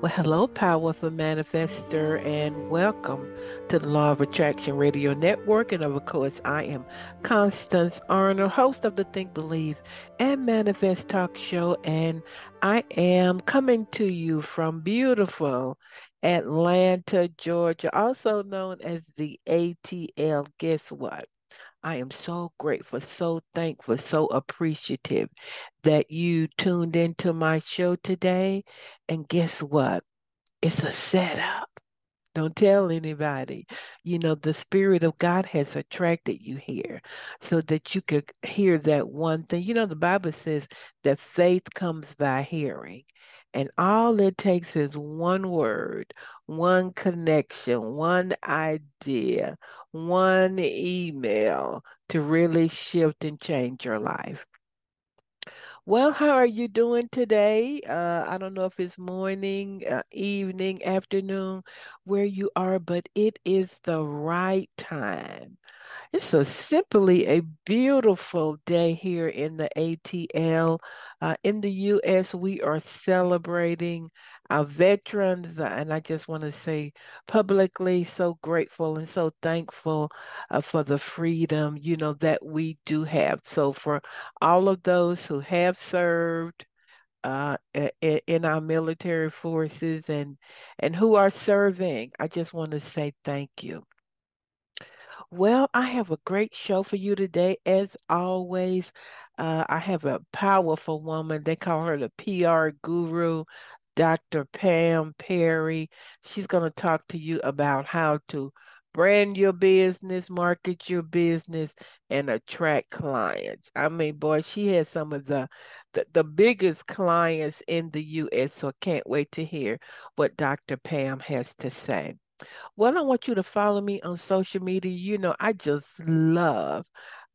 Well, hello, powerful manifester, and welcome to the Law of Attraction Radio Network. And of course, I am Constance Arnold, host of the Think, Believe, and Manifest Talk Show. And I am coming to you from beautiful Atlanta, Georgia, also known as the ATL. Guess what? I am so grateful, so thankful, so appreciative that you tuned into my show today. And guess what? It's a setup. Don't tell anybody. You know, the Spirit of God has attracted you here so that you could hear that one thing. You know, the Bible says that faith comes by hearing. And all it takes is one word, one connection, one idea, one email to really shift and change your life. Well, how are you doing today? Uh, I don't know if it's morning, uh, evening, afternoon, where you are, but it is the right time. It's a simply a beautiful day here in the ATL. Uh, in the U.S., we are celebrating our veterans, uh, and I just want to say publicly, so grateful and so thankful uh, for the freedom, you know, that we do have. So for all of those who have served, uh, in our military forces and and who are serving. I just want to say thank you. Well, I have a great show for you today. As always, uh, I have a powerful woman. They call her the PR guru, Dr. Pam Perry. She's going to talk to you about how to brand your business, market your business, and attract clients. I mean, boy, she has some of the, the, the biggest clients in the U.S., so I can't wait to hear what Dr. Pam has to say. Well, I want you to follow me on social media. You know, I just love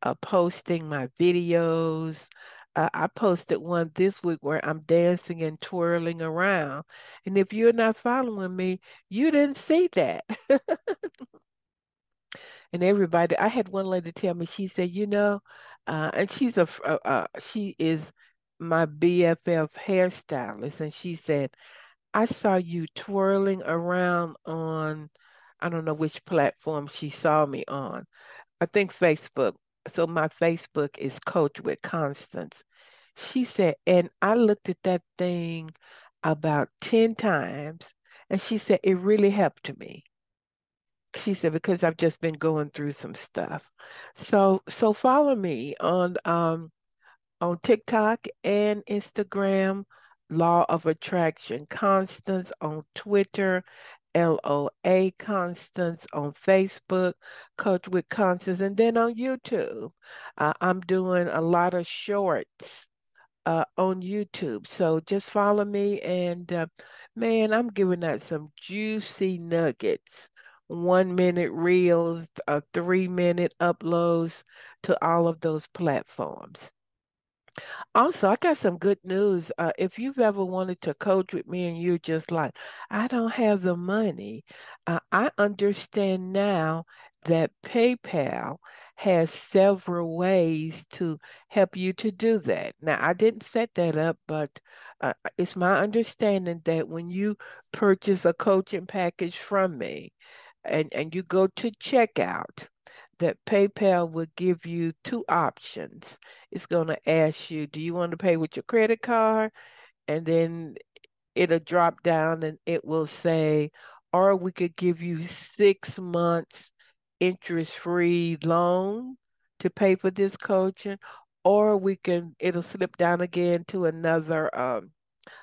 uh, posting my videos. Uh, I posted one this week where I'm dancing and twirling around. And if you're not following me, you didn't see that. and everybody, I had one lady tell me, she said, you know, uh, and she's a, uh, she is my BFF hairstylist. And she said, I saw you twirling around on, I don't know which platform she saw me on. I think Facebook. So my Facebook is Coach with Constance. She said, and I looked at that thing about 10 times, and she said, it really helped me. She said, because I've just been going through some stuff. So so follow me on um on TikTok and Instagram Law of Attraction Constance on Twitter, LOA Constance on Facebook, Coach with Constance, and then on YouTube. Uh, I'm doing a lot of shorts uh, on YouTube. So just follow me, and uh, man, I'm giving out some juicy nuggets. One minute reels, uh, three minute uploads to all of those platforms. Also, I got some good news. Uh, if you've ever wanted to coach with me and you're just like, I don't have the money, uh, I understand now that PayPal has several ways to help you to do that. Now, I didn't set that up, but uh, it's my understanding that when you purchase a coaching package from me and, and you go to checkout, that PayPal will give you two options. It's going to ask you, do you want to pay with your credit card? And then it'll drop down and it will say, or we could give you six months interest free loan to pay for this coaching, or we can, it'll slip down again to another um,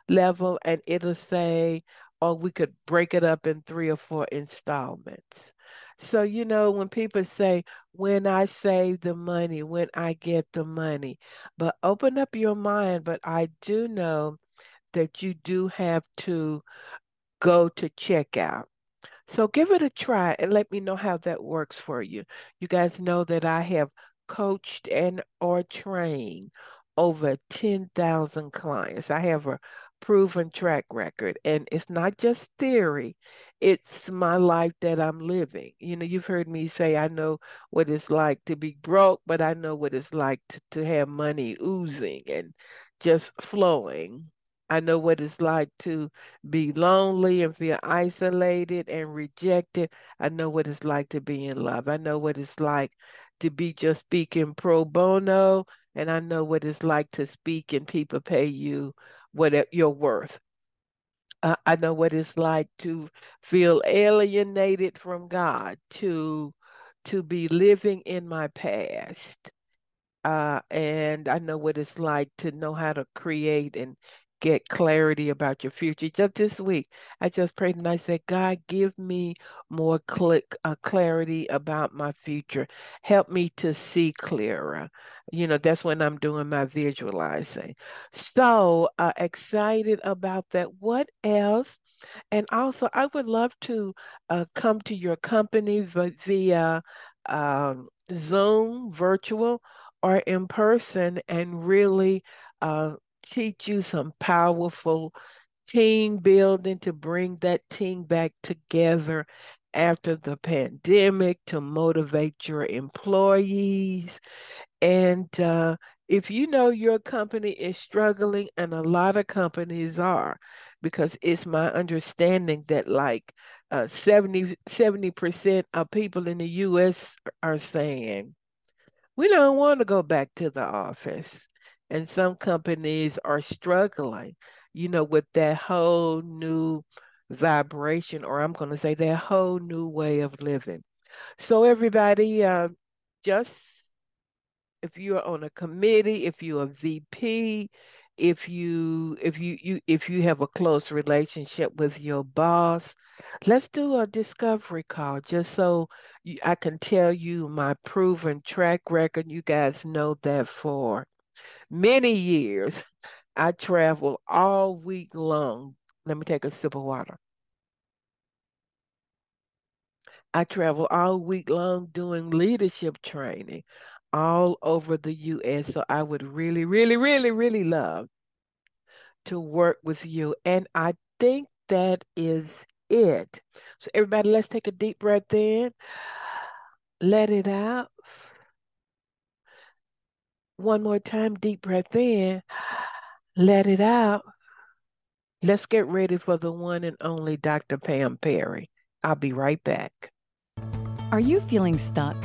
level and it'll say, or we could break it up in three or four installments. So, you know, when people say, when I save the money, when I get the money, but open up your mind. But I do know that you do have to go to checkout. So give it a try and let me know how that works for you. You guys know that I have coached and or trained over 10,000 clients. I have a proven track record and it's not just theory. It's my life that I'm living. You know, you've heard me say I know what it's like to be broke, but I know what it's like to, to have money oozing and just flowing. I know what it's like to be lonely and feel isolated and rejected. I know what it's like to be in love. I know what it's like to be just speaking pro bono, and I know what it's like to speak and people pay you what you're worth. Uh, I know what it's like to feel alienated from God, to to be living in my past. Uh, and I know what it's like to know how to create and get clarity about your future. Just this week, I just prayed and I said, God, give me more click, uh, clarity about my future. Help me to see clearer. You know, that's when I'm doing my visualizing. So uh, excited about that. What else? And also, I would love to uh, come to your company via um, Zoom, virtual, or in person and really uh, teach you some powerful team building to bring that team back together after the pandemic to motivate your employees. And uh, if you know your company is struggling, and a lot of companies are, because it's my understanding that like uh, 70, 70% of people in the US are saying, we don't want to go back to the office and some companies are struggling, you know, with that whole new vibration, or I'm going to say that whole new way of living. So, everybody, uh, just if you're on a committee, if you're a VP, if you if you, you if you have a close relationship with your boss, let's do a discovery call just so you, I can tell you my proven track record. You guys know that for many years, I traveled all week long. Let me take a sip of water. I traveled all week long doing leadership training all over the U.S. So I would really, really, really, really love to work with you. And I think that is it. So, everybody, let's take a deep breath in, let it out. One more time, deep breath in, let it out. Let's get ready for the one and only Dr. Pam Perry. I'll be right back. Are you feeling stuck?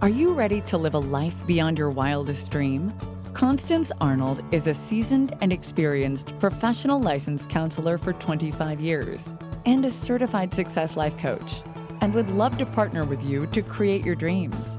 Are you ready to live a life beyond your wildest dream? Constance Arnold is a seasoned and experienced professional licensed counselor for 25 years and a certified success life coach, and would love to partner with you to create your dreams.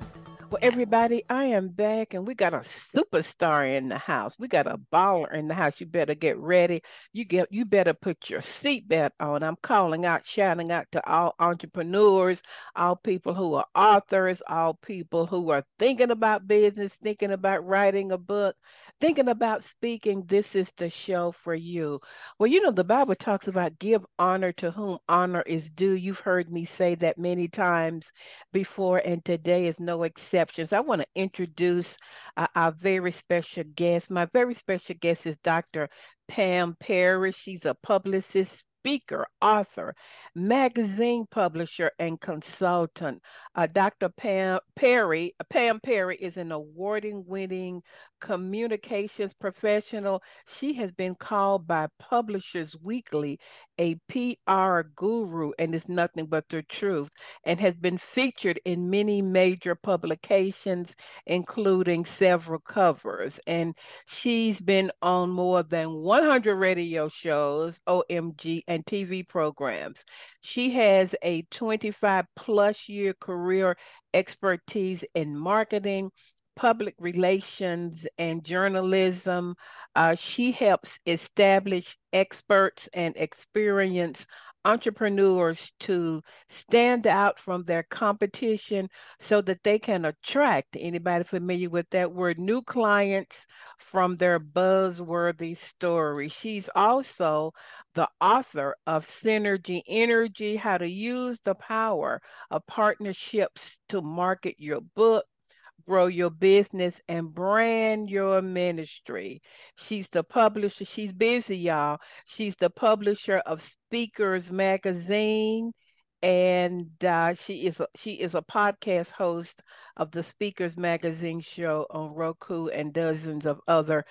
Well, everybody, I am back and we got a superstar in the house. We got a baller in the house. You better get ready. You get you better put your seatbelt on. I'm calling out, shouting out to all entrepreneurs, all people who are authors, all people who are thinking about business, thinking about writing a book, thinking about speaking. This is the show for you. Well, you know, the Bible talks about give honor to whom honor is due. You've heard me say that many times before, and today is no exception I want to introduce uh, our very special guest. My very special guest is Dr. Pam Perry. She's a publicist, speaker, author, magazine publisher, and consultant. Uh, Dr. Pam Perry, Pam Perry is an award-winning communications professional. She has been called by Publishers Weekly a PR guru and is nothing but the truth, and has been featured in many major publications, including several covers. And she's been on more than 100 radio shows, OMG, and TV programs. She has a 25 plus year career expertise in marketing, public relations and journalism. Uh, she helps establish experts and experienced entrepreneurs to stand out from their competition so that they can attract anybody familiar with that word new clients from their buzzworthy story. She's also the author of Synergy Energy How to Use the Power of Partnerships to Market Your Book grow your business and brand your ministry. She's the publisher. She's busy, y'all. She's the publisher of Speakers Magazine, and uh, she is a, she is a podcast host of the Speakers Magazine show on Roku and dozens of other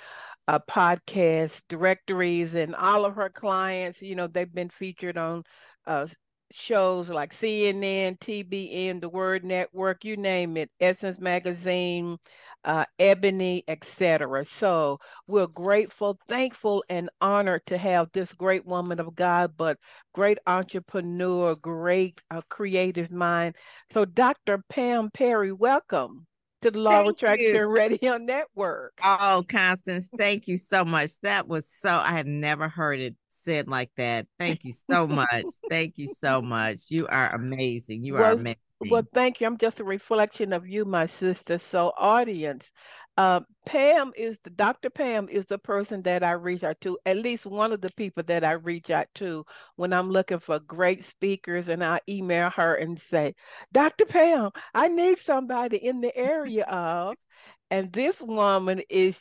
uh, podcast directories. And all of her clients, you know, they've been featured on uh, shows like CNN, TBN, The Word Network, you name it, Essence Magazine, uh, Ebony, etc. So we're grateful, thankful, and honored to have this great woman of God, but great entrepreneur, great uh, creative mind. So, Dr. Pam Perry, welcome to the Law thank Attraction you. Radio Network. Oh, Constance, thank you so much. That was so, I had never heard it said like that. Thank you so much. thank you so much. You are amazing. You well, are amazing. Well, thank you. I'm just a reflection of you, my sister. So, audience, uh, Pam is the Dr. Pam is the person that I reach out to, at least one of the people that I reach out to when I'm looking for great speakers. And I email her and say, Dr. Pam, I need somebody in the area of. And this woman is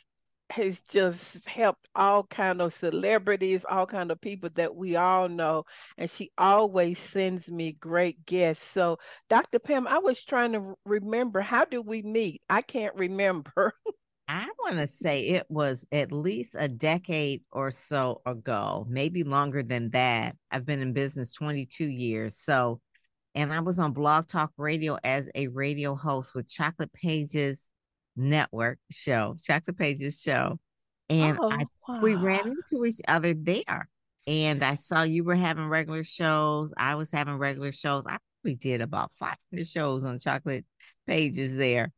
has just helped all kind of celebrities, all kind of people that we all know, and she always sends me great guests. So, Dr. Pam, I was trying to remember how did we meet? I can't remember. I want to say it was at least a decade or so ago, maybe longer than that. I've been in business 22 years. So, and I was on Blog Talk Radio as a radio host with Chocolate Pages network show, Chocolate Pages show. And oh, I, wow. we ran into each other there. And I saw you were having regular shows. I was having regular shows. I probably did about 500 shows on Chocolate Pages there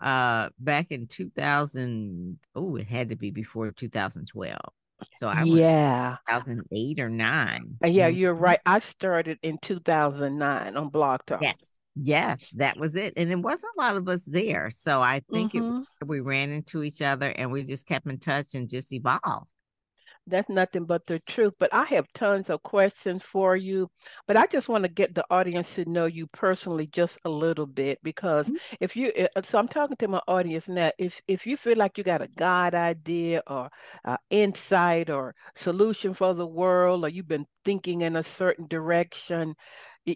uh back in 2000 oh it had to be before 2012 so i yeah 2008 or 9 yeah you're right i started in 2009 on blog talk yes Yes, that was it. And it wasn't a lot of us there. So I think mm-hmm. it we ran into each other and we just kept in touch and just evolved. That's nothing but the truth. But I have tons of questions for you. But I just want to get the audience to know you personally just a little bit because mm-hmm. if you, eh, so I'm talking to my audience now. If if you feel like you got a God idea or uh, insight or solution for the world, or you've been thinking in a certain direction,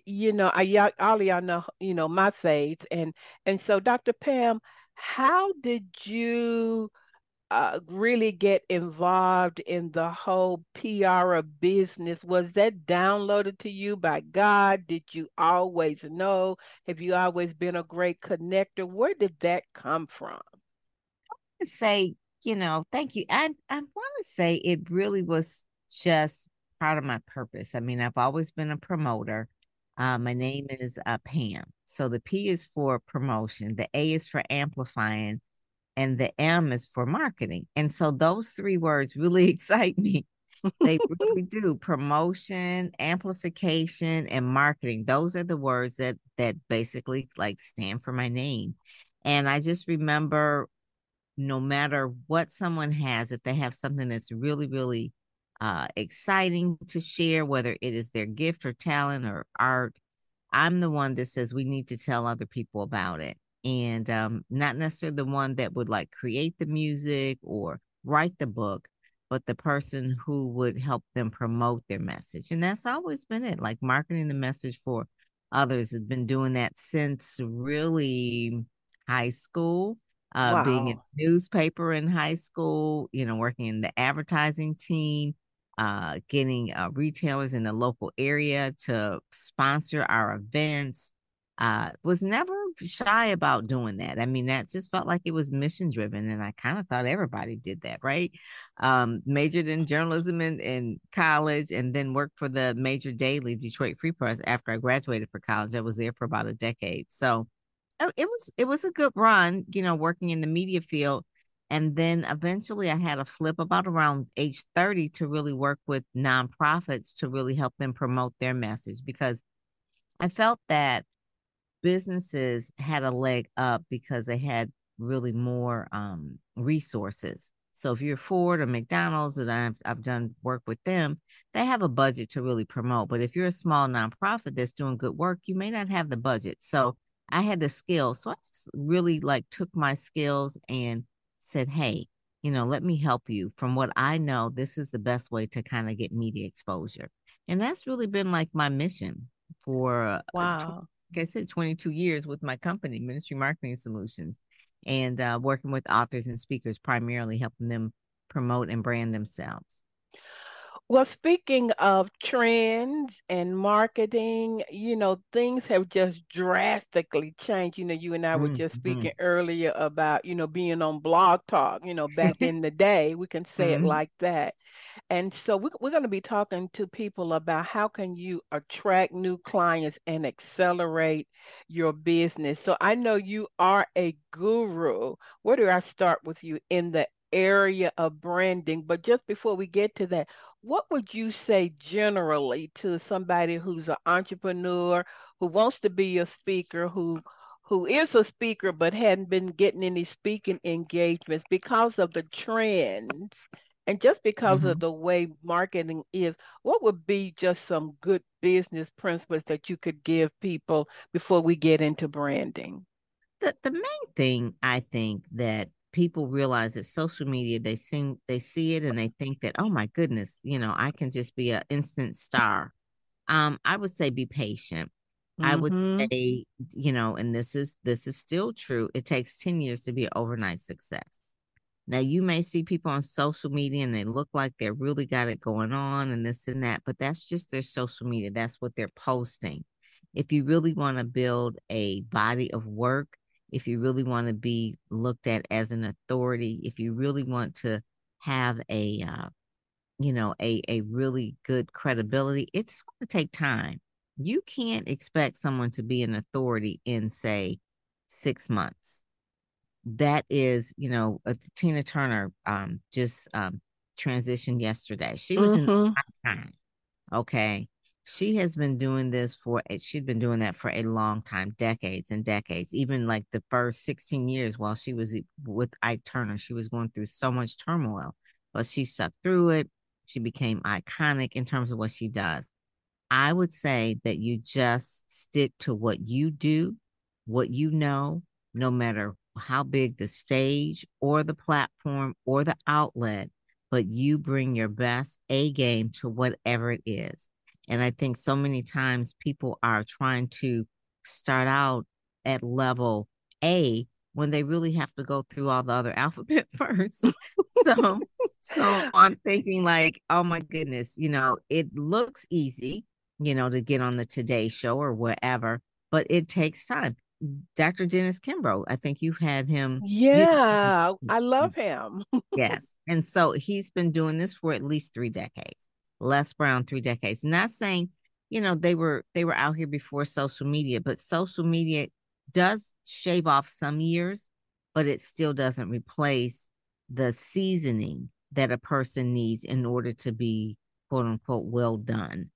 you know, I all of y'all know, you know, my faith, and and so Dr. Pam, how did you uh, really get involved in the whole PR business? Was that downloaded to you by God? Did you always know? Have you always been a great connector? Where did that come from? I say, you know, thank you. I I want to say it really was just part of my purpose. I mean, I've always been a promoter. Uh, my name is uh, Pam. So the P is for promotion, the A is for amplifying, and the M is for marketing. And so those three words really excite me. they really do. Promotion, amplification, and marketing. Those are the words that that basically like stand for my name. And I just remember no matter what someone has, if they have something that's really, really uh, exciting to share, whether it is their gift or talent or art. I'm the one that says we need to tell other people about it. And um, not necessarily the one that would like create the music or write the book, but the person who would help them promote their message. And that's always been it, like marketing the message for others. Has been doing that since really high school. Uh, wow. being in newspaper in high school, you know, working in the advertising team, uh, getting uh, retailers in the local area to sponsor our events. Uh, was never shy about doing that. I mean, that just felt like it was mission driven, and I kind of thought everybody did that, right? Um, majored in journalism in, in college, and then worked for the major daily Detroit Free Press after I graduated for college. I was there for about a decade, so oh, it was it was a good run, you know, working in the media field and then eventually I had a flip about around age 30 to really work with nonprofits to really help them promote their message because I felt that businesses had a leg up because they had really more um, resources. So if you're Ford or McDonald's, and I've, I've done work with them, they have a budget to really promote. But if you're a small nonprofit that's doing good work, you may not have the budget. So I had the skills. So I just really like took my skills and said, Hey, you know, let me help you. From what I know, this is the best way to kind of get media exposure. And that's really been like my mission for, uh, wow. like I said, 22 years with my company, Ministry Marketing Solutions, and uh, working with authors and speakers, primarily helping them promote and brand themselves. Well, speaking of trends and marketing, you know, things have just drastically changed. You know, you and I were just Mm-hmm. speaking earlier about, you know, being on Blog Talk, you know, back in the day, we can say it Mhm. like that. And so we, we're going to be talking to people about how can you attract new clients and accelerate your business. So I know you are a guru. Where do I start with you in the area of branding? But just before we get to that, what would you say generally to somebody who's an entrepreneur who wants to be a speaker who who is a speaker but hadn't been getting any speaking engagements because of the trends and just because Mhm. of the way marketing is what would be just some good business principles that you could give people before we get into branding the the main thing I think that people realize that social media they seem they see it and they think that oh my goodness you know I can just be an instant star. Um, I would say be patient. I would Mhm. say you know, and this is this is still true. It takes ten years to be an overnight success. Now you may see people on social media and they look like they really got it going on and this and that, but that's just their social media. That's what they're posting. If you really want to build a body of work if you really want to be looked at as an authority, if you really want to have a, uh, you know, a a really good credibility, it's going to take time. You can't expect someone to be an authority in say six months. That is, you know, uh, Tina Turner um, just um, transitioned yesterday. She was in Mhm. time. Okay. She has been doing this for, she'd been doing that for a long time, decades and decades, even like the first 16 years while she was with Ike Turner. She was going through so much turmoil, but she stuck through it. She became iconic in terms of what she does. I would say that you just stick to what you do, what you know, no matter how big the stage or the platform or the outlet, but you bring your best A game to whatever it is. And I think so many times people are trying to start out at level A when they really have to go through all the other alphabet first. so so I'm thinking like, oh my goodness, you know, it looks easy, you know, to get on the Today Show or whatever, but it takes time. Dr. Dennis Kimbro, I think you've had him. Yeah, I love mm. him. yes. And so he's been doing this for at least three decades. Les Brown, three decades. Not saying, you know, they were they were out here before social media, but social media does shave off some years, but it still doesn't replace the seasoning that a person needs in order to be quote unquote well done.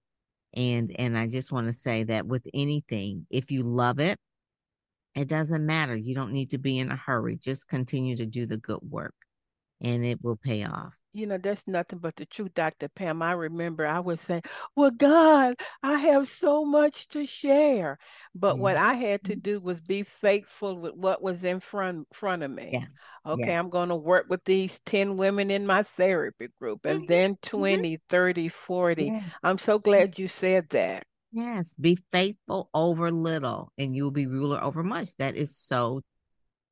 And and I just want to say that with anything, if you love it, it doesn't matter. You don't need to be in a hurry. Just continue to do the good work and it will pay off. You know, that's nothing but the truth, Dr. Pam. I remember I was saying, Well, God, I have so much to share. But what I had to do was be faithful with what was in front front of me. Yes. Okay, yes. I'm going to work with these 10 women in my therapy group and Mhm, then mhm. 20, 30, 40. Yes. I'm so glad you said that. Yes. Be faithful over little and you'll be ruler over much. That is so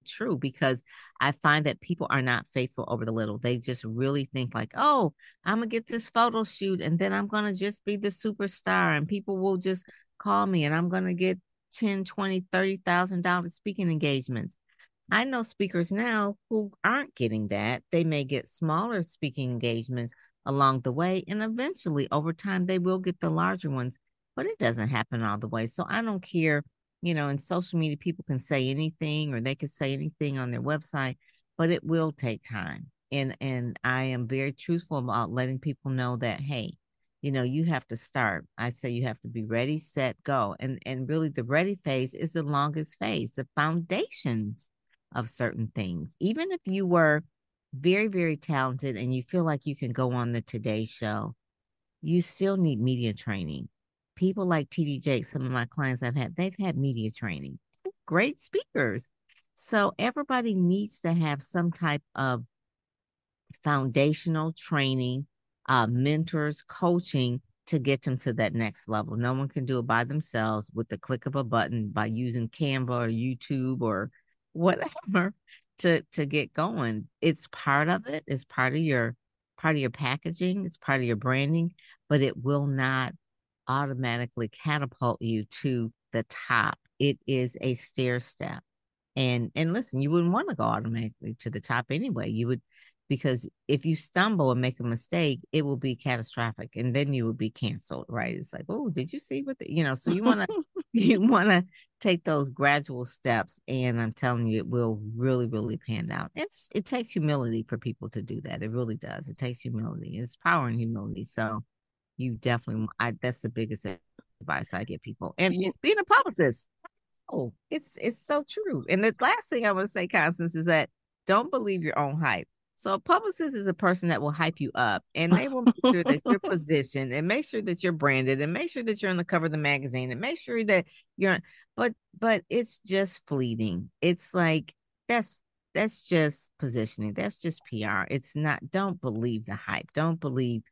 true because I find that people are not faithful over the little. They just really think like, oh, I'm gonna get this photo shoot and then I'm gonna just be the superstar and people will just call me and I'm gonna get 10, 20, 30,000 dollars speaking engagements. I know speakers now who aren't getting that. They may get smaller speaking engagements along the way, and eventually over time they will get the larger ones, but it doesn't happen all the way. So I don't care you know, in social media, people can say anything or they can say anything on their website, but it will take time. And and I am very truthful about letting people know that, hey, you know, you have to start. I say you have to be ready, set, go. And and really the ready phase is the longest phase, the foundations of certain things. Even if you were very, very talented and you feel like you can go on the Today Show, you still need media training people like TD some of my clients I've had, they've had media training, great speakers. So everybody needs to have some type of foundational training, uh, mentors, coaching to get them to that next level. No one can do it by themselves with the click of a button by using Canva or YouTube or whatever to to get going. It's part of it. It's part of your part of your packaging. It's part of your branding, but it will not automatically catapult you to the top. It is a stair step. And and listen, you wouldn't want to go automatically to the top anyway. You would because if you stumble and make a mistake, it will be catastrophic and then you will be canceled, right? It's like, oh, did you see what the, you know, so you want to you want to take those gradual steps and I'm telling you it will really really pan out. It's, it takes humility for people to do that. It really does. It takes humility. It's power and humility. So you definitely I that's the biggest advice I give people. And being a publicist, oh, it's it's so true. And the last thing I want to say, Constance, is that don't believe your own hype. So a publicist is a person that will hype you up and they will make sure that you're positioned and make sure that you're branded and make sure that you're on the cover of the magazine and make sure that you're but but it's just fleeting. It's like that's that's just positioning. That's just PR. It's not don't believe the hype. Don't believe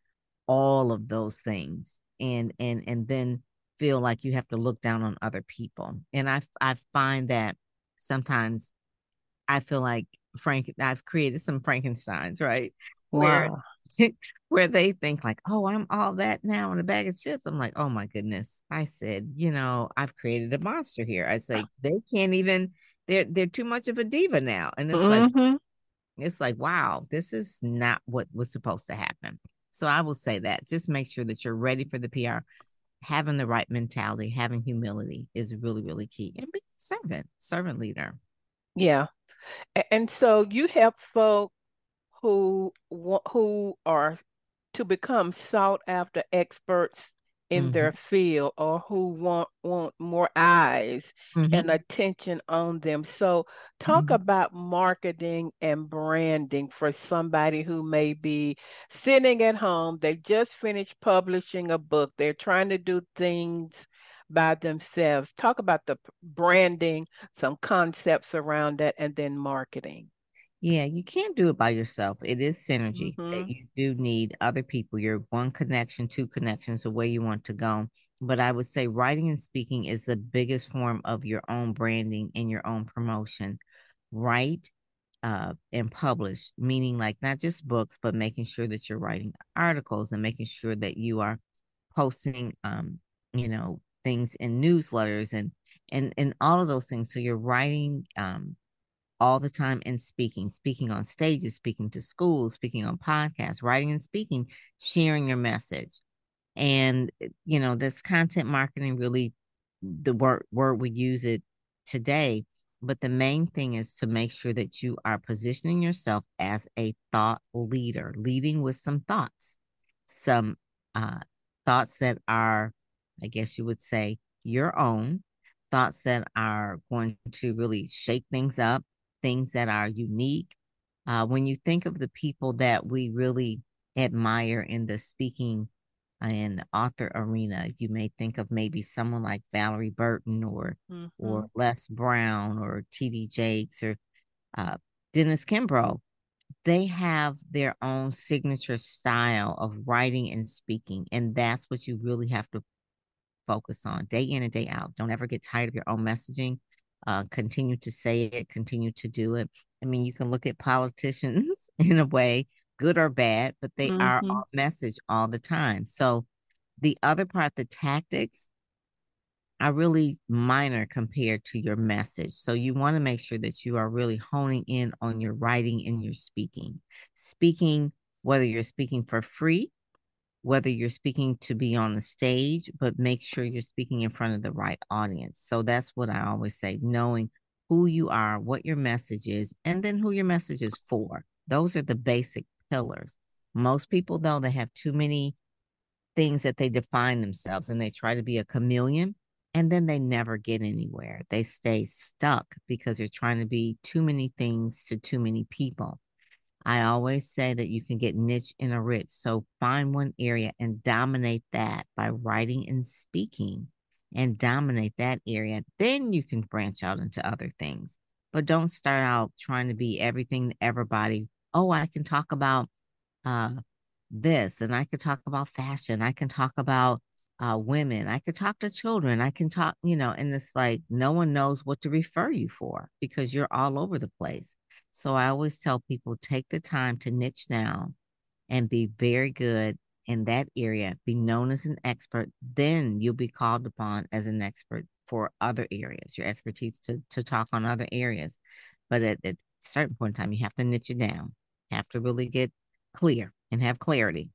all of those things and and and then feel like you have to look down on other people. And i i find that sometimes i feel like frank i've created some frankensteins right? Wow. where where they think like oh i'm all that now in a bag of chips. I'm like oh my goodness. I said you know i've created a monster here. I say they can't even they're they're too much of a diva now. And it's mm-hmm. like it's like wow this is not what was supposed to happen so I will say that just make sure that you're ready for the PR. Having the right mentality, having humility is really, really key. And be a servant, servant leader. Yeah. And so you help folk who who are to become sought after experts in mm-hmm. their field or who want want more eyes mm-hmm. and attention on them. So talk mm-hmm. about marketing and branding for somebody who may be sitting at home, they just finished publishing a book, they're trying to do things by themselves. Talk about the branding, some concepts around that and then marketing. Yeah, you can't do it by yourself. It is synergy mm-hmm. that you do need other people. You're one connection, two connections, the way you want to go. But I would say writing and speaking is the biggest form of your own branding and your own promotion. Write uh, and publish, meaning like not just books, but making sure that you're writing articles and making sure that you are posting, um, you know, things in newsletters and and and all of those things. So you're writing um, all the time and speaking, speaking on stages, speaking to schools, speaking on podcasts, writing and speaking, sharing your message. And, you know, this content marketing really, the word, word we use it today. But the main thing is to make sure that you are positioning yourself as a thought leader, leading with some thoughts, some uh, thoughts that are, I guess you would say, your own, thoughts that are going to really shake things up, things that are unique. Uh, when you think of the people that we really admire in the speaking and author arena, you may think of maybe someone like Valorie Burton or mm-hmm. or Les Brown or T.D. Jakes or uh, Dennis Kimbro. They have their own signature style of writing and speaking, and that's what you really have to focus on day in and day out. Don't ever get tired of your own messaging Uh, continue to say it, continue to do it. I mean, you can look at politicians in a way, good or bad, but they mm-hmm. are on message all the time. So the other part, the tactics, are really minor compared to your message. So you want to make sure that you are really honing in on your writing and your speaking. Speaking, whether you're speaking for free, whether you're speaking to be on the stage, but make sure you're speaking in front of the right audience. So that's what I always say knowing who you are, what your message is, and then who your message is for. Those are the basic pillars. Most people, though, they have too many things that they define themselves and they try to be a chameleon and then they never get anywhere. They stay stuck because they're trying to be too many things to too many people. I always say that you can get niche in a rich. So find one area and dominate that by writing and speaking and dominate that area. Then you can branch out into other things. But don't start out trying to be everything to everybody. Oh, I can talk about uh, this and I could talk about fashion. I can talk about uh, women. I could talk to children. I can talk, you know, and it's like no one knows what to refer you for because you're all over the place. So I always tell people take the time to niche down and be very good in that area, be known as an expert. Then you'll be called upon as an expert for other areas, your expertise to, to talk on other areas. But at, at a certain point in time, you have to niche it down, have to really get clear and have clarity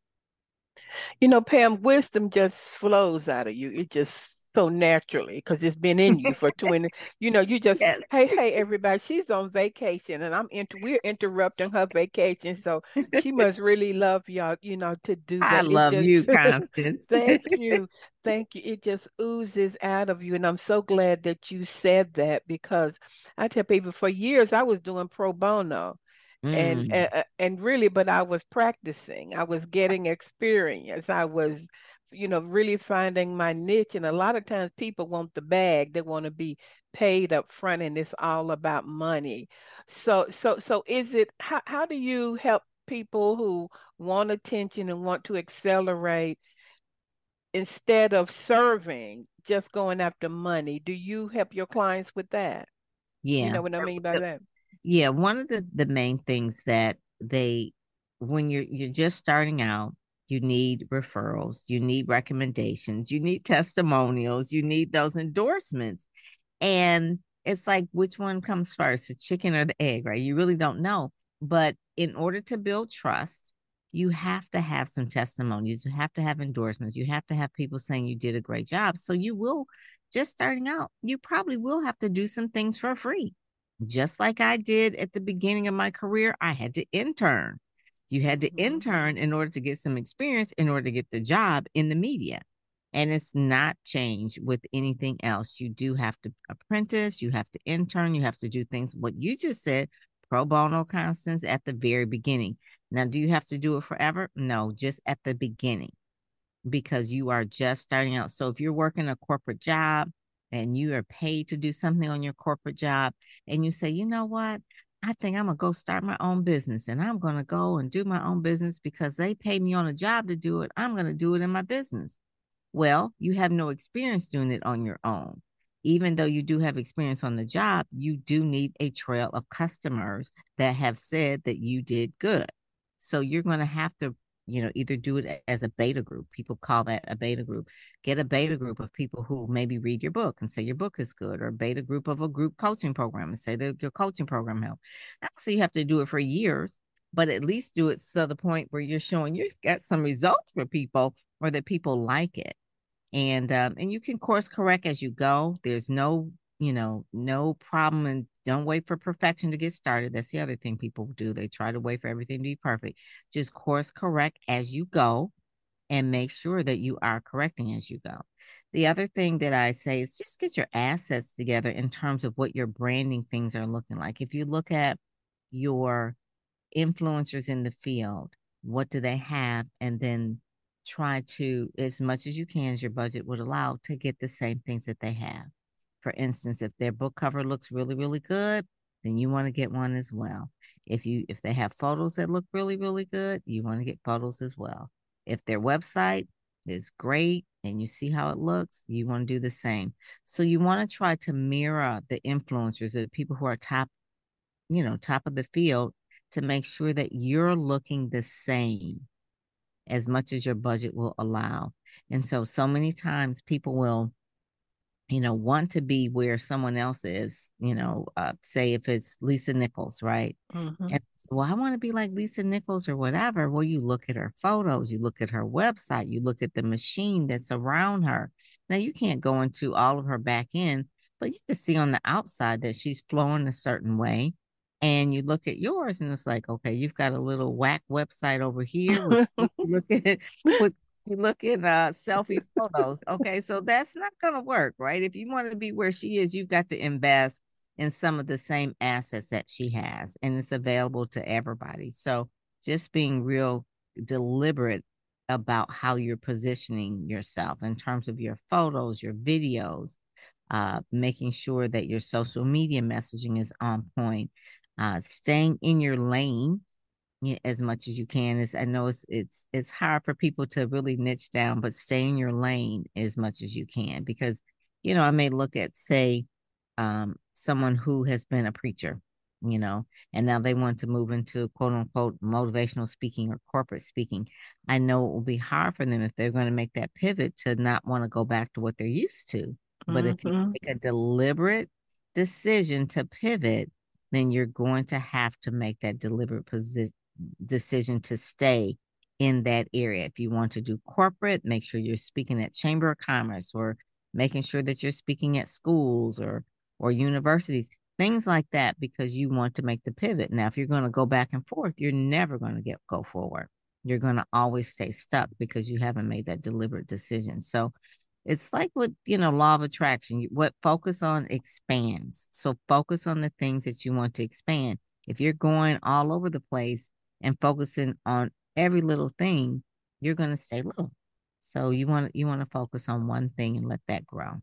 you know, Pam, wisdom just flows out of you. It just so naturally because it's been in you for 20 you know you just yes. hey hey everybody she's on vacation and i'm into we're interrupting her vacation so she must really love y'all you know to do that i love just, you constance thank you thank you it just oozes out of you and i'm so glad that you said that because i tell people for years i was doing pro bono and, mm. and and really but i was practicing i was getting experience i was you know really finding my niche and a lot of times people want the bag. They want to be paid up front and it's all about money. So so so is it how, how do you help people who want attention and want to accelerate instead of serving just going after money? Do you help your clients with that? Yeah. you know what i mean by that? Yeah, one of the the main things that they when you're you're just starting out, you need referrals, you need recommendations, you need testimonials, you need those endorsements. And it's like which one comes first, the chicken or the egg, right? You really don't know. But in order to build trust, you have to have some testimonials, you have to have endorsements, you have to have people saying you did a great job. So you will just starting out, you probably will have to do some things for free just like I did at the beginning of my career, I had to intern. You had to mm-hmm. intern in order to get some experience, in order to get the job in the media. And it's not changed with anything else. You do have to apprentice, you have to intern, you have to do things. What you just said, pro bono Constance at the very beginning. Now, do you have to do it forever? No, just at the beginning because you are just starting out. So if you're working a corporate job, and you are paid to do something on your corporate job and you say, you know what? I think I'm to go start my own business and I'm to go and do my own business because they pay me on a job to do it. I'm to do it in my business. Well, you have no experience doing it on your own. Even though you do have experience on the job, you do need a trail of customers that have said that you did good. So you're going to have to you know either do it as a beta group people call that a beta group. Get a beta group of people who maybe read your book and say your book is good or beta group of a group coaching program and say that your coaching program helped so you have to do it for years but at least do it to the point where you're showing you've got some results for people or that people like it. And um, and you can course correct as you go. There's no you know, no problem and don't wait for perfection to get started. That's the other thing people do. They try to wait for everything to be perfect. Just course correct as you go and make sure that you are correcting as you go. The other thing that I say is just get your assets together in terms of what your branding things are looking like. If you look at your influencers in the field, what do they have? And then try to, as much as you can, as your budget would allow, to get the same things that they have. For instance, if their book cover looks really, really good, then you want to get one as well. If you if they have photos that look really, really good, you want to get photos as well. If their website is great and you see how it looks, you want to do the same. So you want to try to mirror the influencers, the people who are top, you know, top of the field to make sure that you're looking the same as much as your budget will allow. And so, so many times people will, you know, want to be where someone else is, you know, uh, say if it's Lisa Nichols, right? Mm-hmm. And well, I want to be like Lisa Nichols or whatever. Well, you look at her photos, you look at her website, you look at the machine that's around her. Now, you can't go into all of her back end, but you can see on the outside that she's flowing a certain way and you look at yours and it's like okay you've got a little whack website over here look at with you look at uh selfie photos okay? So that's not gonna work right? If you want to be where she is you've got to invest in some of the same assets that she has and it's available to everybody. So just being real deliberate about how you're positioning yourself in terms of your photos your videos uh, making sure that your social media messaging is on point uh, staying in your lane as much as you can is i know it's it's it's hard for people to really niche down but stay in your lane as much as you can because you know i may look at say um, someone who has been a preacher you know and now they want to move into quote unquote motivational speaking or corporate speaking i know it will be hard for them if they're going to make that pivot to not want to go back to what they're used to but mm-hmm. if you mm-hmm. make a deliberate decision to pivot then you're going to have to make that deliberate posi- decision to stay in that area. If you want to do corporate, make sure you're speaking at Chamber of Commerce or making sure that you're speaking at schools or or universities, things like that, because you want to make the pivot. Now, if you're going to go back and forth, you're never going to get go forward. You're going to always stay stuck because you haven't made that deliberate decision. So it's like what you know law of attraction what focus on expands so focus on the things that you want to expand if you're going all over the place and focusing on every little thing you're going to stay little so you want you want to focus on one thing and let that grow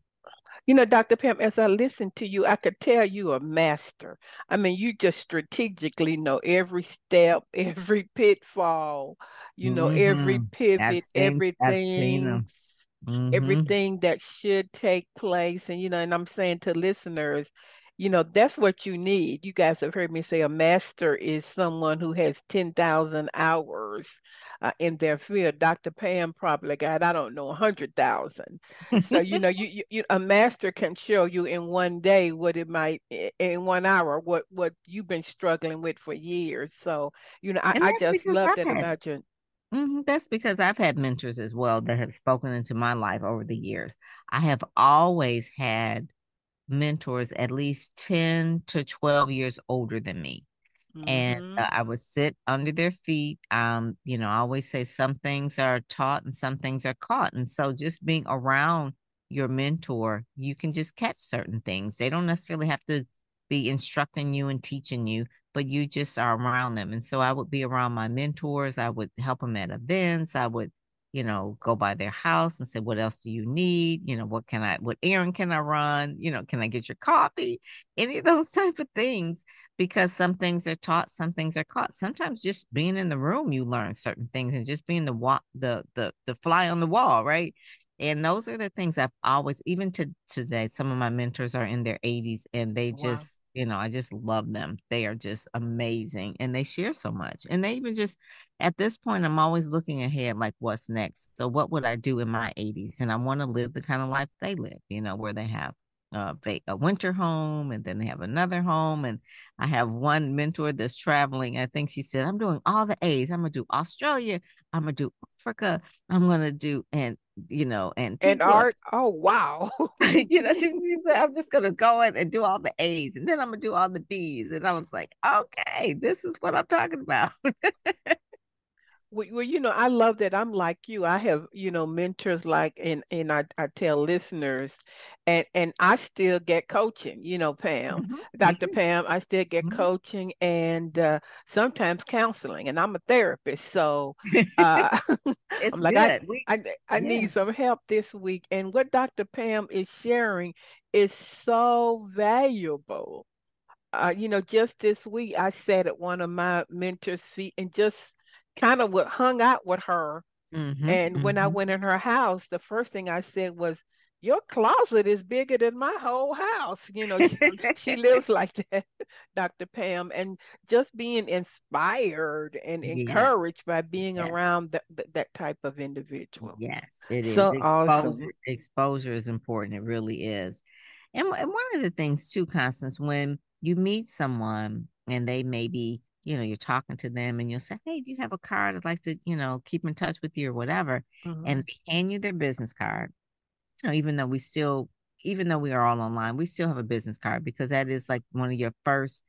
you know, Dr. Pam, as I listen to you, I could tell you a master. I mean, you just strategically know every step, every pitfall, you know, mm-hmm. every pivot, seen, everything mm-hmm. everything that should take place. And, you know, and I'm saying to listeners, you know, that's what you need. You guys have heard me say a master is someone who has 10,000 hours uh, in their field. Dr. Pam probably got, I don't know, 100,000. so, you know, you, you, you, a master can show you in one day what it might, in one hour, what, what you've been struggling with for years. So, you know, I, I just love that about you. Mm-hmm. That's because I've had mentors as well that have spoken into my life over the years. I have always had mentors at least 10 to 12 years older than me. Mm-hmm. And uh, I would sit under their feet. Um, you know, I always say some things are taught and some things are caught. And so just being around your mentor, you can just catch certain things. They don't necessarily have to be instructing you and teaching you, but you just are around them. And so I would be around my mentors. I would help them at events. I would, you know, go by their house and say, what else do you need? You know, what can I, what errand can I run? You know, can I get your coffee? Any of those type of things, because some things are taught, some things are caught. Sometimes just being in the room, you learn certain things and just being the wa- the the the fly on the wall, right? And those are the things I've always, even to today, some of my mentors are in their 80s and they wow. just you know, I just love them. They are just amazing and they share so much. And they even just at this point, I'm always looking ahead like what's next. So, what would I do in my 80s? And I want to live the kind of life they live, you know, where they have uh, a winter home and then they have another home. And I have one mentor that's traveling. I think she said, I'm doing all the A's. I'm going to do Australia. I'm going to do Africa. I'm going to do, and you know, and and art. Oh wow! you know, she, she, said, "I'm just gonna go in and do all the A's, and then I'm gonna do all the B's." And I was like, "Okay, this is what I'm talking about." well, you know, I love that. I'm like you. I have, you know, mentors like, and and I, I tell listeners, and and I still get coaching. You know, Pam, mm-hmm. Dr. Pam, I still get mm-hmm. coaching and uh, sometimes counseling, and I'm a therapist, so uh, I'm like, I, I, I yeah. need some help this week. And what Dr. Pam is sharing is so valuable. Uh, you know, just this week I sat at one of my mentors' feet and just kind of what hung out with her Mm-hmm, and mm-hmm. when I mm-hmm. went in her house, the first thing I said was, your closet is bigger than my whole house. You know, she, she lives like that, Dr. Pam, and just being inspired and encouraged by being yes. around that, that, type of individual. Yes, it is. So exposure, awesome. Exposure is important. It really is. And, and one of the things too, Constance, when you meet someone and they maybe you know you're talking to them and you'll say hey do you have a card i'd like to you know keep in touch with you or whatever mm-hmm. and they hand you their business card you know, even though we still, even though we are all online, we still have a business card because that is like one of your first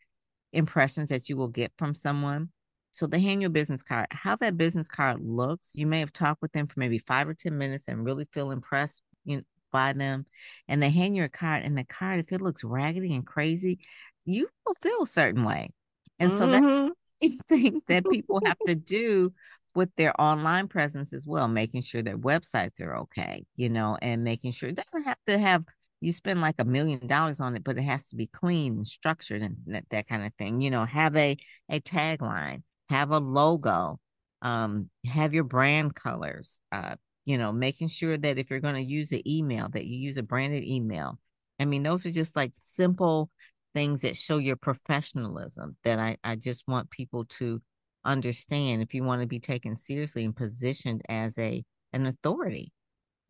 impressions that you will get from someone. So they hand you a business card. How that business card looks, you may have talked with them for maybe five or 10 minutes and really feel impressed you know, by them. And they hand you a card, and the card, if it looks raggedy and crazy, you will feel a certain way. And so mm-hmm. that's the thing that people have to do with their online presence as well, making sure their websites are okay, you know, and making sure it doesn't have to have you spend like a million dollars on it, but it has to be clean and structured and that, that kind of thing. You know, have a a tagline, have a logo, um, have your brand colors, uh, you know, making sure that if you're going to use an email, that you use a branded email. I mean, those are just like simple things that show your professionalism that I, I just want people to understand if you want to be taken seriously and positioned as a an authority.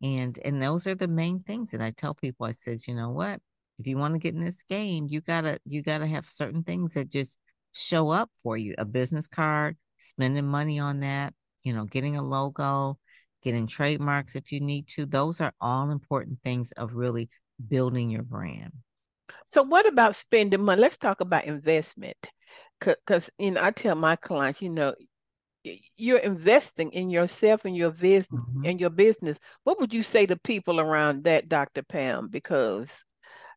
And and those are the main things that i tell people i says you know what? If you want to get in this game you gotta you gotta have certain things that just show up for you a business card spending money on that you know getting a logo getting trademarks if you need to. Those are all important things of really building your brand so what about spending money let's talk about investment because you know I tell my clients, you know, you're investing in yourself and your business mm-hmm. and your business. What would you say to people around that, Dr. Pam? Because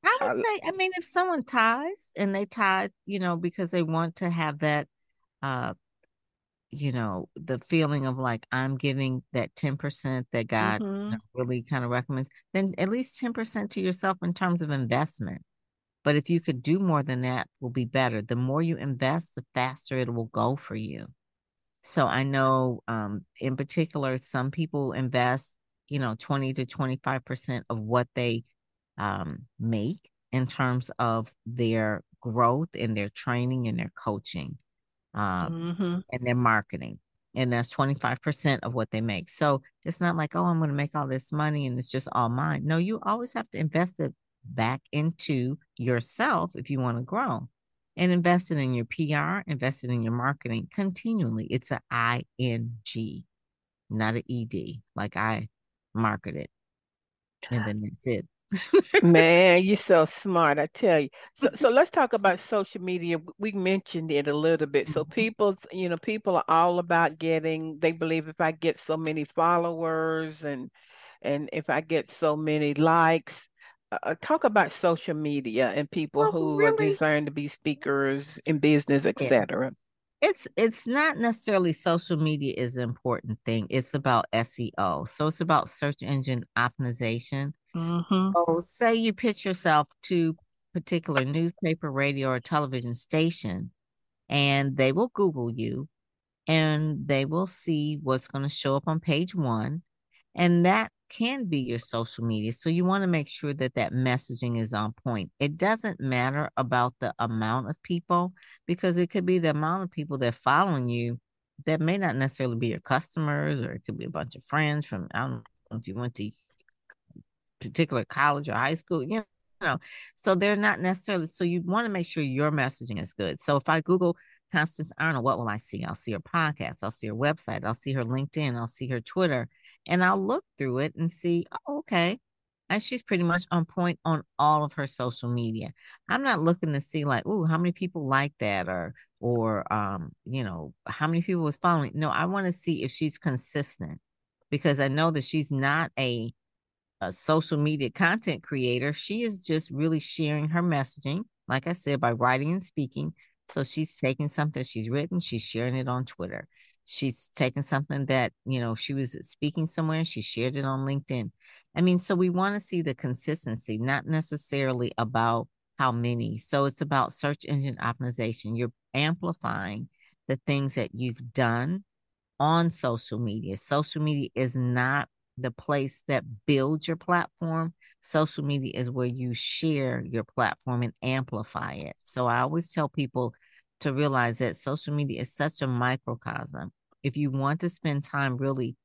I would I, say, I mean, if someone ties and they tie, you know, because they want to have that, uh, you know, the feeling of like I'm giving that 10% that God mm-hmm. really kind of recommends, then at least 10% to yourself in terms of investment. But if you could do more than that, will be better. The more you invest, the faster it will go for you. So I know um, in particular, some people invest, you know, 20 to 25% of what they um, make in terms of their growth and their training and their coaching um, mm-hmm. and their marketing. And that's 25% of what they make. So it's not like, oh, I'm going to make all this money and it's just all mine. No, you always have to invest it back into yourself if you want to grow and invested in your PR, invested in your marketing continually. It's a I N G, not an ED, like I market it. And then that's it. Man, you're so smart, I tell you. So so let's talk about social media. We mentioned it a little bit. So mm-hmm. people, you know, people are all about getting they believe if I get so many followers and and if I get so many likes, uh, uh, talk about social media and people who really, are designed to be speakers in business, etc. It's it's not necessarily social media is an important thing. It's about SEO. So it's about search engine optimization. Mm-hmm. So say you pitch yourself to particular newspaper, radio, or television station, and they will Google you and they will see what's going to show up on page one. And that can be your social media. So you want to make sure that that messaging is on point. It doesn't matter about the amount of people because it could be the amount of people that following you that may not necessarily be your customers or it could be a bunch of friends from I don't know if you went to particular college or high school, you know. So they're not necessarily so you want to make sure your messaging is good. So if I Google Constance Arnold, what will I see? I'll see her podcast, I'll see her website, I'll see her LinkedIn, I'll see her Twitter, and I'll look through it and see, oh, okay. And she's pretty much on point on all of her social media. I'm not looking to see like, oh, how many people like that or or um, you know, how many people was following. No, I want to see if she's consistent because I know that she's not a, a social media content creator. She is just really sharing her messaging, like I said, by writing and speaking. So she's taking something she's written, she's sharing it on Twitter. She's taken something that, you know, she was speaking somewhere, she shared it on LinkedIn. I mean, so we want to see the consistency, not necessarily about how many. So it's about search engine optimization. You're amplifying the things that you've done on social media. Social media is not the place that builds your platform. Social media is where you share your platform and amplify it. So I always tell people to realize that social media is such a microcosm. If you want to spend time really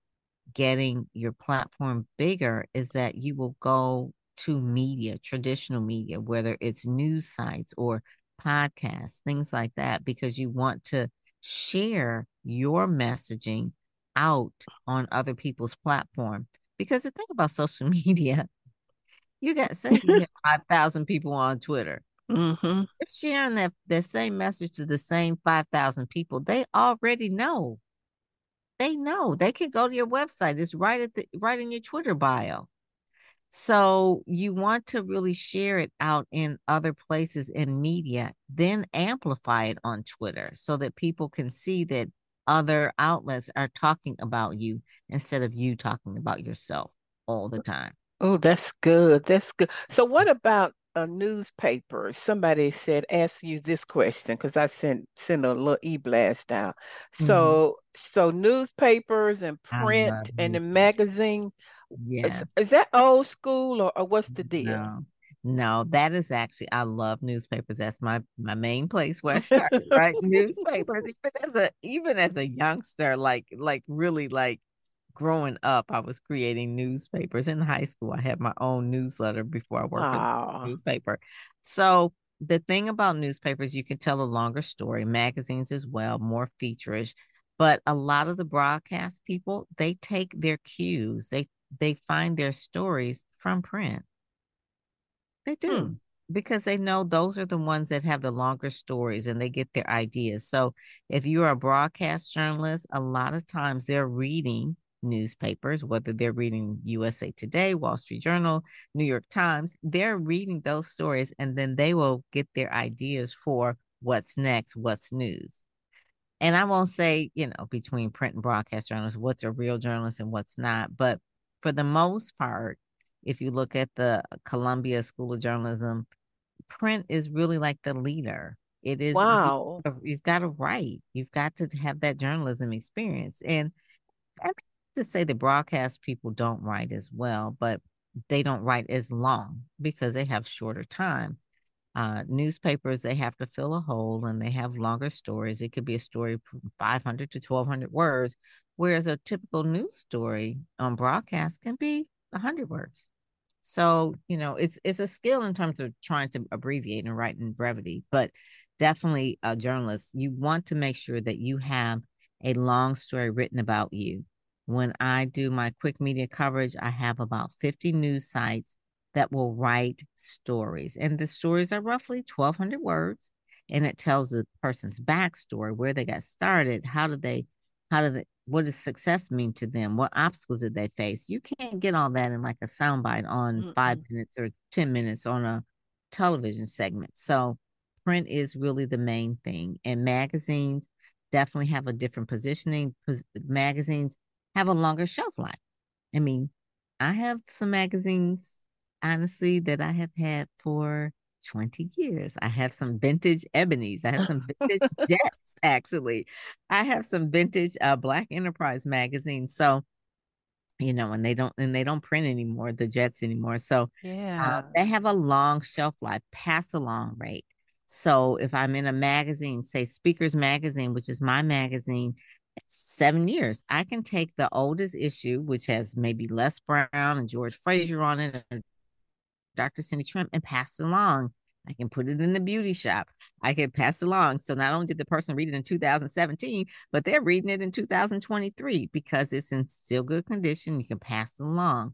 getting your platform bigger, is that you will go to media, traditional media, whether it's news sites or podcasts, things like that, because you want to share your messaging out on other people's platform. Because the thing about social media, you got say five thousand people on Twitter. Mm-hmm. sharing that the same message to the same five thousand people. They already know. They know. They can go to your website. It's right at the right in your Twitter bio. So you want to really share it out in other places in media, then amplify it on Twitter so that people can see that other outlets are talking about you instead of you talking about yourself all the time. Oh, that's good. That's good. So what about a newspaper? Somebody said ask you this question because I sent sent a little e-blast out. Mm-hmm. So so newspapers and print and the magazine Yes. Is, is that old school or, or what's the deal? No. No, that is actually I love newspapers. That's my my main place where I started, right? newspapers. Even as a even as a youngster, like like really like growing up, I was creating newspapers in high school. I had my own newsletter before I worked Wow. with newspaper. So the thing about newspapers, you can tell a longer story, magazines as well, more featureish. But a lot of the broadcast people, they take their cues, they they find their stories from print. They do. Hmm. Because they know those are the ones that have the longer stories and they get their ideas. So, if you're a broadcast journalist, a lot of times they're reading newspapers, whether they're reading USA Today, Wall Street Journal, New York Times, they're reading those stories and then they will get their ideas for what's next, what's news. And I won't say, you know, between print and broadcast journalists, what's a real journalist and what's not, but for the most part, if you look at the Columbia School of Journalism, print is really like the leader. It is wow. You've got to write. You've got to have that journalism experience. And I mean, to say the broadcast people don't write as well, but they don't write as long because they have shorter time. Uh, newspapers, they have to fill a hole and they have longer stories. It could be a story from 500 to 1200 words, whereas a typical news story on broadcast can be 100 words. So, you know, it's it's a skill in terms of trying to abbreviate and write in brevity, but definitely a journalist, you want to make sure that you have a long story written about you. When I do my quick media coverage, I have about 50 news sites that will write stories. And the stories are roughly 1,200 words. And it tells the person's backstory, where they got started, how did they, how did they, what does success mean to them? What obstacles did they face? You can't get all that in like a soundbite on Mm-mm. five minutes or 10 minutes on a television segment. So print is really the main thing. And magazines definitely have a different positioning. Magazines have a longer shelf life. I mean, I have some magazines, honestly, that I have had for 20 years. I have some vintage ebonies. I have some vintage jets, actually. I have some vintage uh, Black Enterprise magazines. So, you know, and they don't and they don't print anymore, the jets anymore. So uh, yeah, uh, they have a long shelf life, pass along rate. So if I'm in a magazine, say Speakers Magazine, which is my magazine, seven years. I can take the oldest issue, which has maybe Les Brown and George Fraser on it, and Dr. Cindy Trimm, and pass it along. I can put it in the beauty shop. I can pass it along. So not only did the person read it in 2017, but they're reading it in 2023 because it's in still good condition. You can pass it along.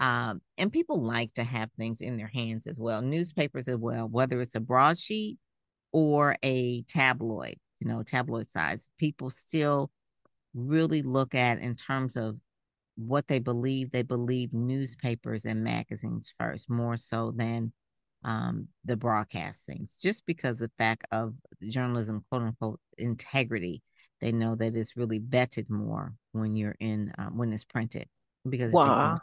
Um, and people like to have things in their hands as well, newspapers as well, whether it's a broadsheet or a tabloid, you know, tabloid size. People still really look at in terms of what they believe. They believe newspapers and magazines first, more so than um, the broadcastings, just because the fact of journalism, quote unquote, integrity. They know that it's really vetted more when you're in uh, when it's printed because wow.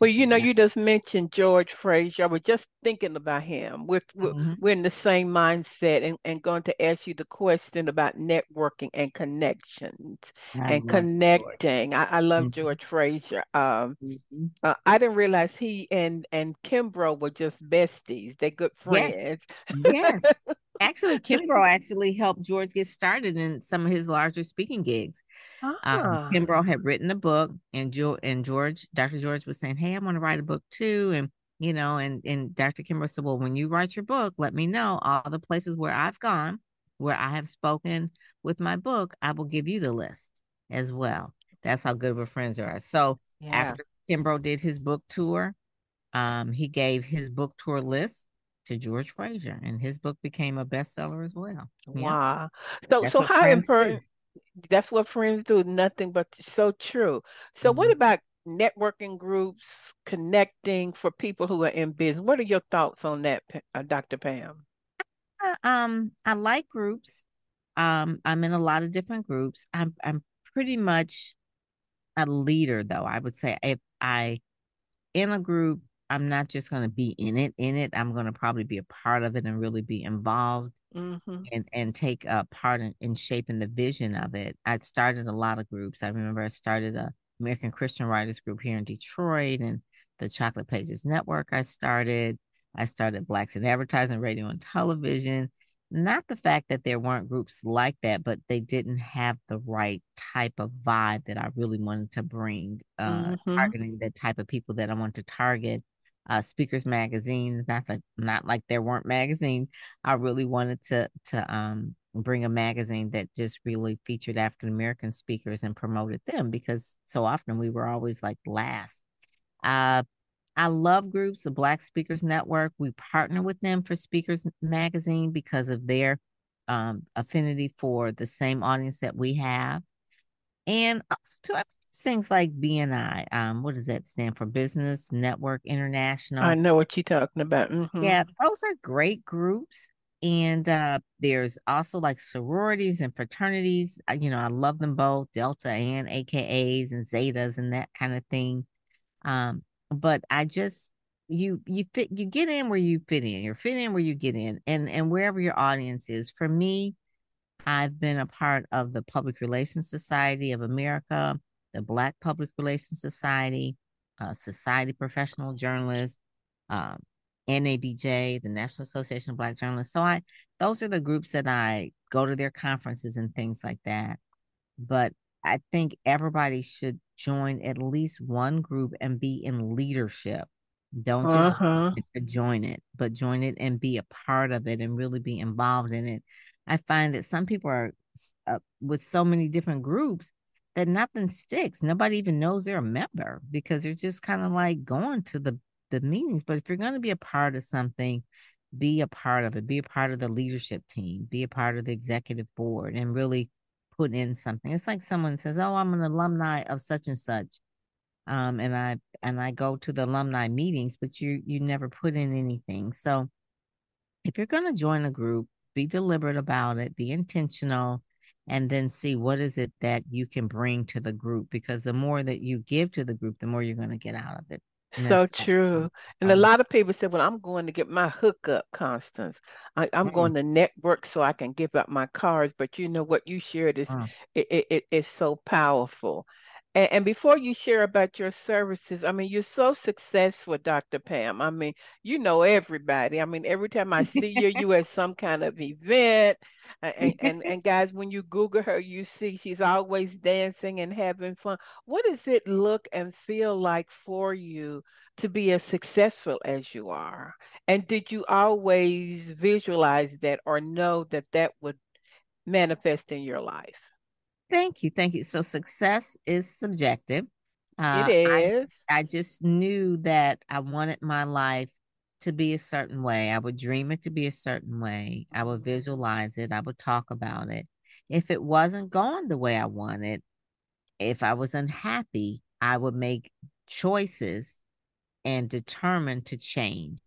Well, you know, you just mentioned George Fraser. I was just thinking about him. We're, mm-hmm. we're in the same mindset and, and going to ask you the question about networking and connections I and connecting. I, I, love mm-hmm. George Fraser. Um, mm-hmm. uh, I didn't realize he and, and Kimbro were just besties. They're good friends. Yes. yes. Actually, Kimbro actually helped George get started in some of his larger speaking gigs. Um, ah. Um, Kimbro had written a book, and George and George, Dr. George was saying, "Hey, I want to write a book too," and you know, and and Dr. Kimbro said, "Well, when you write your book, let me know all the places where I've gone, where I have spoken with my book. I will give you the list as well." That's how good of a friends are. So yeah. after Kimbro did his book tour, um, he gave his book tour list to George Fraser, and his book became a bestseller as well. Wow! Yeah. So, that's so how important? That's what friends do. Nothing but so true. So, mm-hmm. what about networking groups, connecting for people who are in business? What are your thoughts on that, uh, Dr. Pam? Uh, um, I like groups. Um, I'm in a lot of different groups. I'm I'm pretty much a leader, though. I would say if I in a group I'm not just going to be in it, in it. I'm going to probably be a part of it and really be involved mm-hmm. and and take a part in, in shaping the vision of it. I started a lot of groups. I remember I started a American Christian Writers Group here in Detroit and the Chocolate Pages Network. I started. I started Blacks in Advertising, Radio, and Television. Not the fact that there weren't groups like that, but they didn't have the right type of vibe that I really wanted to bring, uh, mm-hmm. targeting the type of people that I wanted to target uh, speakers magazine. Not that not like there weren't magazines. I really wanted to to um bring a magazine that just really featured African American speakers and promoted them because so often we were always like last. Uh, I love groups, the Black Speakers Network. We partner with them for Speakers Magazine because of their um, affinity for the same audience that we have. And also, too, things like BNI. Um, what does that stand for? Business Network International. I know what you're talking about. Mm-hmm. Yeah, those are great groups. And uh, there's also like sororities and fraternities. You know, I love them both, Delta and AKAs and Zetas and that kind of thing. Um, but I just you you fit you get in where you fit in. You're fit in where you get in, and and wherever your audience is. For me, I've been a part of the Public Relations Society of America the Black Public Relations Society, uh, Society Professional Journalists, um, NABJ, the National Association of Black Journalists. So I, those are the groups that I go to their conferences and things like that. But I think everybody should join at least one group and be in leadership. Don't just uh-huh. join it, but join it and be a part of it and really be involved in it. I find that some people are uh, with so many different groups that nothing sticks. Nobody even knows they're a member because they're just kind of like going to the the meetings. But if you're going to be a part of something, be a part of it. Be a part of the leadership team. Be a part of the executive board, and really put in something. It's like someone says, "Oh, I'm an alumni of such and such," um, and I and I go to the alumni meetings, but you you never put in anything. So, if you're going to join a group, be deliberate about it. Be intentional and then see what is it that you can bring to the group because the more that you give to the group the more you're going to get out of it and so true and um, a lot of people say well i'm going to get my hookup constance. I, am mm-hmm. going to network so i can give up my cards but you know what? You shared is uh, it, it, it, it's so powerful and, and, before you share about your services, I mean, you're so successful, Dr. Pam. I mean, you know everybody. I mean, every time I see you, you at some kind of event. And, and and guys, when you Google her, you see she's always dancing and having fun. What does it look and feel like for you to be as successful as you are? And did you always visualize that or know that that would manifest in your life? Thank you. Thank you. So success is subjective. Uh, it is. I, I just knew that I wanted my life to be a certain way. I would dream it to be a certain way. I would visualize it. I would talk about it. If it wasn't going the way I wanted, if I was unhappy, I would make choices and determine to change.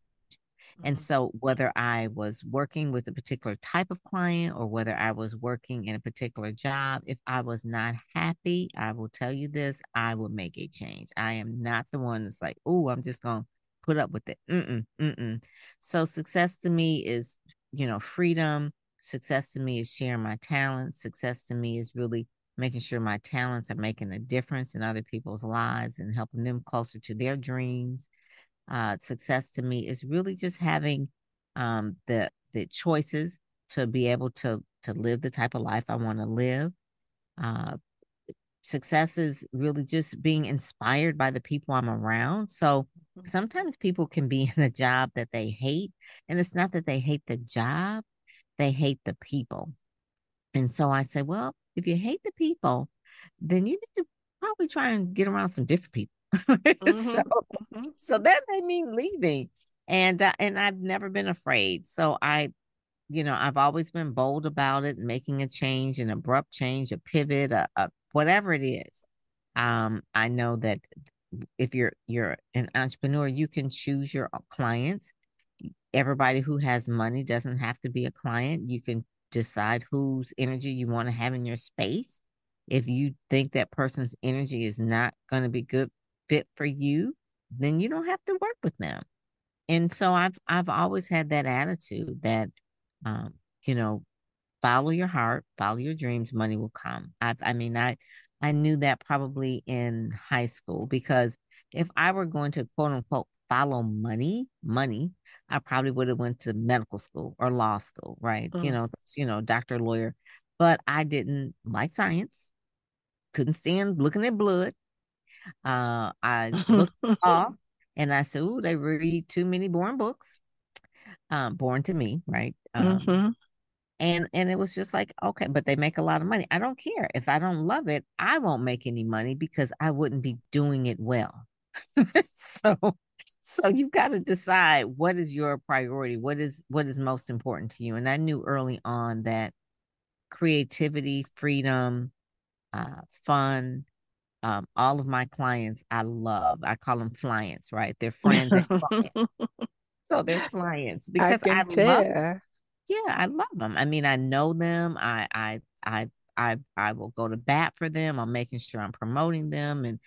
And mm-hmm. so, whether I was working with a particular type of client or whether I was working in a particular job, if I was not happy, I will tell you this I will make a change. I am not the one that's like, oh, I'm just going to put up with it. Mm-mm, mm-mm. So, success to me is, you know, freedom. Success to me is sharing my talents. Success to me is really making sure my talents are making a difference in other people's lives and helping them closer to their dreams uh, success to me is really just having um, the the choices to be able to to live the type of life I want to live. Uh, success is really just being inspired by the people I'm around. So mm-hmm. sometimes people can be in a job that they hate, and it's not that they hate the job, they hate the people. And so I say, well, if you hate the people, then you need to probably try and get around some different people. mm-hmm. so, mm-hmm. so that made me leaving, and uh, and I've never been afraid. So I, you know, I've always been bold about it, making a change, an abrupt change, a pivot, a, a whatever it is. Um, I know that if you're you're an entrepreneur, you can choose your clients. Everybody who has money doesn't have to be a client. You can decide whose energy you want to have in your space. If you think that person's energy is not going to be good fit for you, then you don't have to work with them. And so I've I've always had that attitude that um, you know, follow your heart, follow your dreams, money will come. I I mean, I I knew that probably in high school because if I were going to quote unquote follow money, money, I probably would have went to medical school or law school, right? Mm. You know, you know, doctor, lawyer. But I didn't like science. Couldn't stand looking at blood. Uh, I looked off and I said, "Ooh, they read too many boring books." Um, born to me, right? Um, mm-hmm. And and it was just like, okay, but they make a lot of money. I don't care if I don't love it. I won't make any money because I wouldn't be doing it well. so so you've got to decide what is your priority what is what is most important to you and i knew early on that creativity freedom uh, fun um, all of my clients I love. I call them clients, right? They're friends so they're clients because I, I love them. Yeah, I love them. I mean, I know them. I I I I I will go to bat for them. I'm making sure I'm promoting them and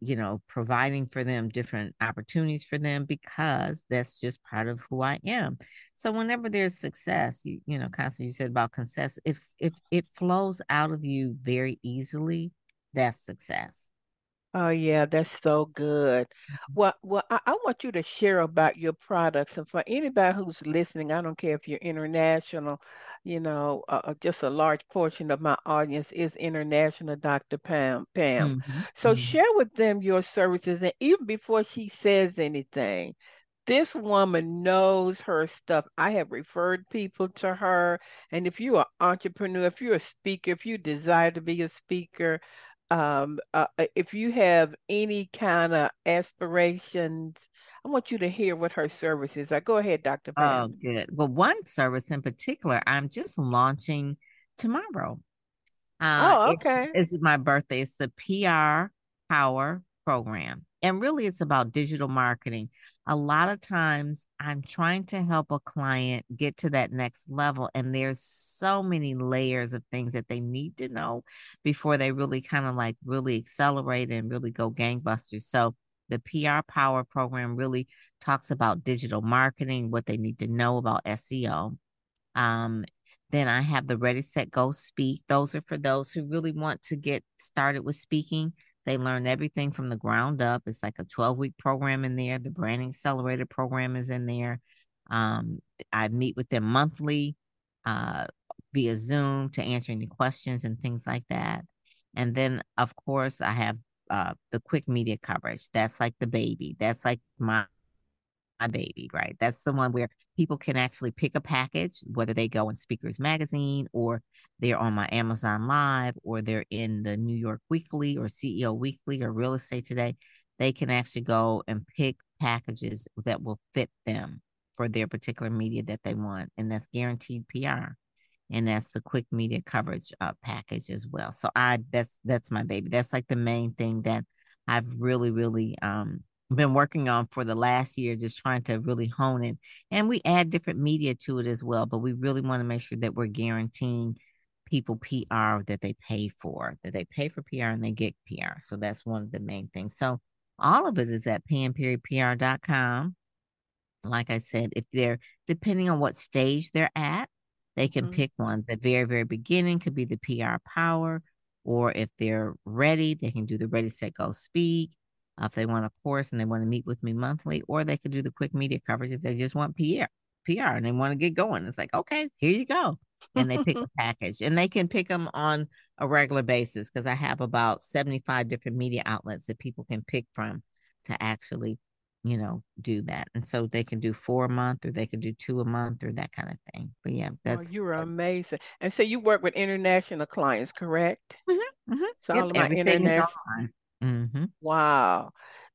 you know providing for them different opportunities for them because that's just part of who I am. So whenever there's success, you you know, Constance, you said about success, if if it flows out of you very easily, that's success. Oh yeah, that's so good. Mm-hmm. Well, well, I, I want you to share about your products, and for anybody who's listening, I don't care if you're international, you know, uh, uh just a large portion of my audience is international. Dr. Pam, Pam. Mm-hmm. So mm-hmm. share with them your services, and even before she says anything, this woman knows her stuff. I have referred people to her, and if you're an entrepreneur, if you're a speaker, if you desire to be a speaker um, uh, uh, if you have any kind of aspirations, I want you to hear what her service is. I go ahead, Dr. Pam. Oh, good. Well, one service in particular, I'm just launching tomorrow. Uh, oh, okay. It, it's my birthday. It's the PR Power Program. And really, it's about digital marketing. A lot of times, I'm trying to help a client get to that next level, and there's so many layers of things that they need to know before they really kind of like really accelerate and really go gangbusters. So, the PR Power program really talks about digital marketing, what they need to know about SEO. Um, then I have the Ready, Set, Go Speak. Those are for those who really want to get started with speaking they learn everything from the ground up. It's like a 12 week program in there. The branding accelerator program is in there. Um, I meet with them monthly uh, via Zoom to answer any questions and things like that. And then, of course, I have uh, the quick media coverage. That's like the baby. That's like my my baby, right? That's the one where people can actually pick a package, whether they go in Speakers Magazine or they're on my Amazon Live or they're in the New York Weekly or CEO Weekly or Real Estate Today. They can actually go and pick packages that will fit them for their particular media that they want. And that's guaranteed PR. And that's the quick media coverage uh, package as well. So I that's that's my baby. That's like the main thing that I've really, really um been working on for the last year, just trying to really hone it. And we add different media to it as well, but we really want to make sure that we're guaranteeing people PR that they pay for, that they pay for PR and they get PR. So that's one of the main things. So all of it is at pamperrypr.com. Like I said, if they're depending on what stage they're at, they can mm-hmm. pick one. The very, very beginning could be the PR power, or if they're ready, they can do the ready, set, go, speak. Uh, if they want a course and they want to meet with me monthly, or they could do the quick media coverage if they just want PR, PR and they want to get going. It's like, okay, here you go. And they pick a package and they can pick them on a regular basis because I have about 75 different media outlets that people can pick from to actually, you know, do that. And so they can do four a month or they can do two a month or that kind of thing. But yeah, that's oh, you are amazing. And so you work with international clients, correct? Mm-hmm, mm-hmm. So yep, all of my international. Mm-hmm. Wow.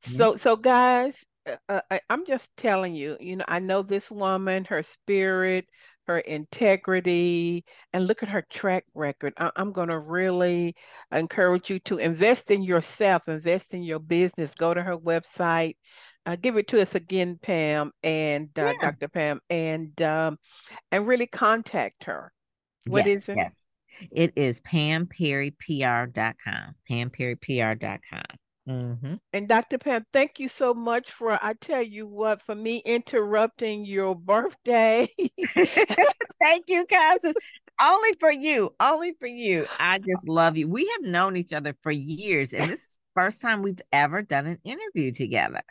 So, so guys, uh, uh, I, I'm just telling you, you know, I know this woman, her spirit, her integrity, and look at her track record. I, am going to really encourage you to invest in yourself, invest in your business. Go to her website. Uh, give it to us again, Pam and uh, yeah. Dr. Pam, and um, and really contact her. What yes, is it? Yes. It is pamperrypr.com. Pamperrypr.com. Mm-hmm. And Dr. Pam, thank you so much for, I tell you what, for me interrupting your birthday. thank you, Constance. Only for you. Only for you. I just love you. We have known each other for years, and this is the first time we've ever done an interview together.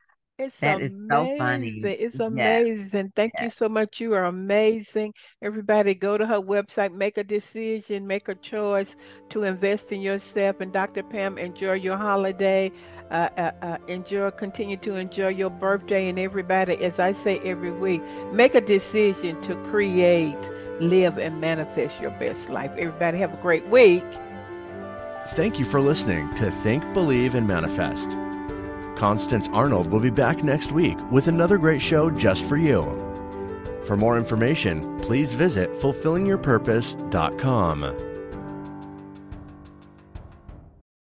It's that amazing. is so funny. It's amazing. Yes. Thank yes. you so much. You are amazing. Everybody go to her website, make a decision, make a choice to invest in yourself. And Dr. Pam, enjoy your holiday. Uh, uh, uh, enjoy, continue to enjoy your birthday. And everybody, as I say every week, make a decision to create, live, and manifest your best life. Everybody have a great week. Thank you for listening to Think, Believe, and Manifest. Constance Arnold will be back next week with another great show just for you. For more information, please visit fulfillingyourpurpose.com.